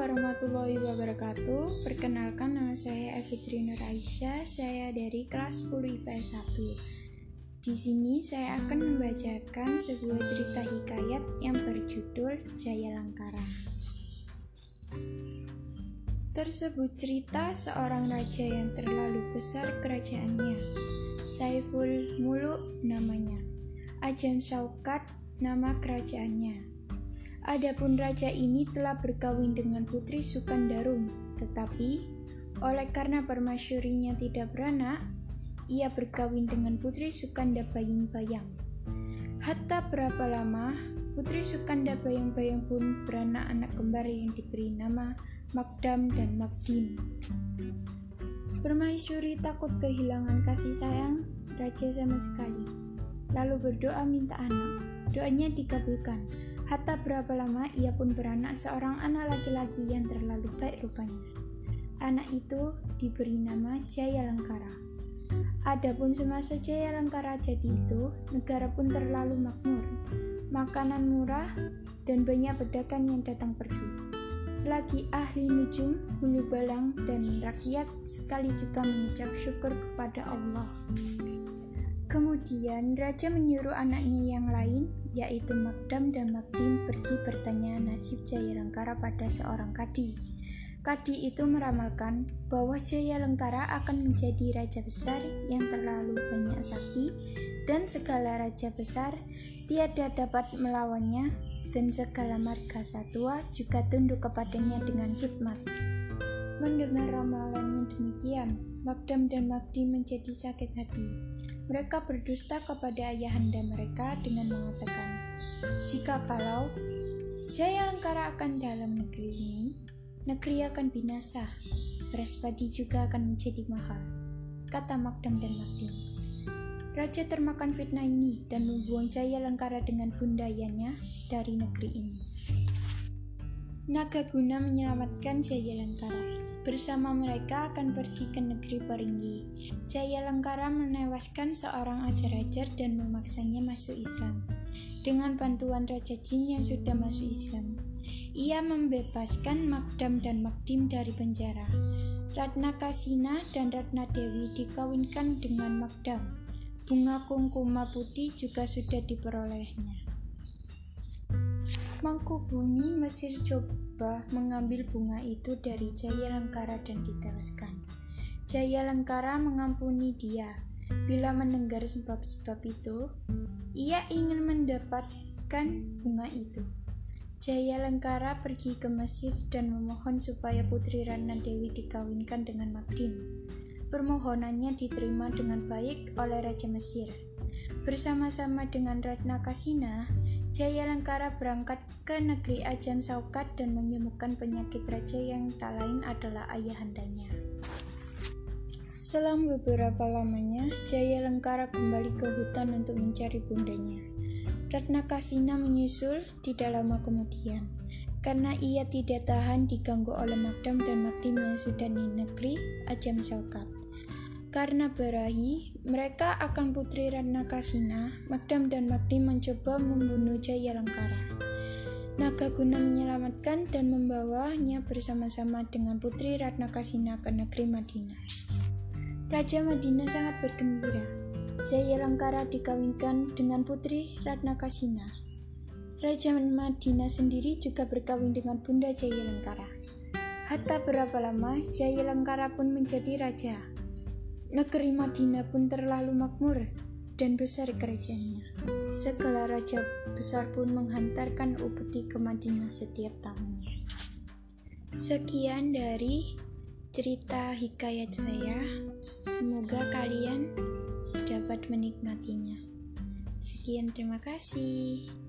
warahmatullahi wabarakatuh. Perkenalkan nama saya Evitri Nur Aisyah. Saya dari kelas 10 IPS 1. Di sini saya akan membacakan sebuah cerita hikayat yang berjudul Jaya Langkara. Tersebut cerita seorang raja yang terlalu besar kerajaannya. Saiful Muluk namanya. Ajam Saukat nama kerajaannya. Adapun raja ini telah berkawin dengan putri Sukandarum, tetapi oleh karena permasyurinya tidak beranak, ia berkawin dengan putri Sukanda Bayang-Bayang. Hatta berapa lama, putri Sukanda Bayang-Bayang pun beranak anak kembar yang diberi nama Magdam dan Magdim. Permaisuri takut kehilangan kasih sayang raja sama sekali. Lalu berdoa minta anak. Doanya dikabulkan Hatta berapa lama ia pun beranak seorang anak laki-laki yang terlalu baik rupanya. Anak itu diberi nama Jaya Lengkara. Adapun semasa Jaya Lengkara jadi itu, negara pun terlalu makmur. Makanan murah dan banyak pedagang yang datang pergi. Selagi ahli nujum, hulu balang, dan rakyat sekali juga mengucap syukur kepada Allah. Kemudian raja menyuruh anaknya yang lain, yaitu Magdam dan Magdim, pergi bertanya nasib Jaya Lengkara pada seorang kadi. Kadi itu meramalkan bahwa Jaya Lengkara akan menjadi raja besar yang terlalu banyak sakti dan segala raja besar tiada dapat melawannya dan segala marga satwa juga tunduk kepadanya dengan hikmat. Mendengar ramalan yang demikian, Magdam dan Magdim menjadi sakit hati mereka berdusta kepada ayahanda mereka dengan mengatakan, "Jika kalau Jaya Lengkara akan dalam negeri ini, negeri akan binasa, beras padi juga akan menjadi mahal," kata Magdam dan Magdim. Raja termakan fitnah ini dan membuang Jaya Lengkara dengan bundayanya dari negeri ini. Naga guna menyelamatkan Jaya Lengkara. Bersama mereka akan pergi ke negeri Peringgi. Jaya Lengkara menewaskan seorang ajar-ajar dan memaksanya masuk Islam. Dengan bantuan Raja Jin yang sudah masuk Islam, ia membebaskan Magdam dan Magdim dari penjara. Ratna Kasina dan Ratna Dewi dikawinkan dengan Magdam. Bunga kungkuma putih juga sudah diperolehnya. Mangkubumi Mesir coba mengambil bunga itu dari Jaya Lengkara dan ditewaskan. Jaya Lengkara mengampuni dia. Bila mendengar sebab-sebab itu, ia ingin mendapatkan bunga itu. Jaya Lengkara pergi ke Mesir dan memohon supaya putri Rana Dewi dikawinkan dengan Magdim. Permohonannya diterima dengan baik oleh Raja Mesir. Bersama-sama dengan Ratna Kasina, Jaya Lengkara berangkat ke negeri Ajan Saukat dan menyembuhkan penyakit raja yang tak lain adalah ayahandanya. Selang beberapa lamanya, Jaya Lengkara kembali ke hutan untuk mencari bundanya. Ratna Kasina menyusul tidak lama kemudian, karena ia tidak tahan diganggu oleh Magdam dan Magdim yang sudah di negeri Ajam Saukat. Karena berahi, mereka akan putri Ratna Kasina, Magdam dan Magdi mencoba membunuh Jaya Lengkara. Naga Guna menyelamatkan dan membawanya bersama-sama dengan putri Ratna Kasina ke negeri Madinah. Raja Madinah sangat bergembira. Jaya Lengkara dikawinkan dengan putri Ratna Kasina. Raja Madinah sendiri juga berkawin dengan Bunda Jaya Lengkara. Hatta berapa lama Jaya Lengkara pun menjadi raja. Negeri Madinah pun terlalu makmur dan besar kerajaannya. Segala raja besar pun menghantarkan upeti ke Madinah setiap tahunnya. Sekian dari cerita hikayat saya. Semoga kalian dapat menikmatinya. Sekian, terima kasih.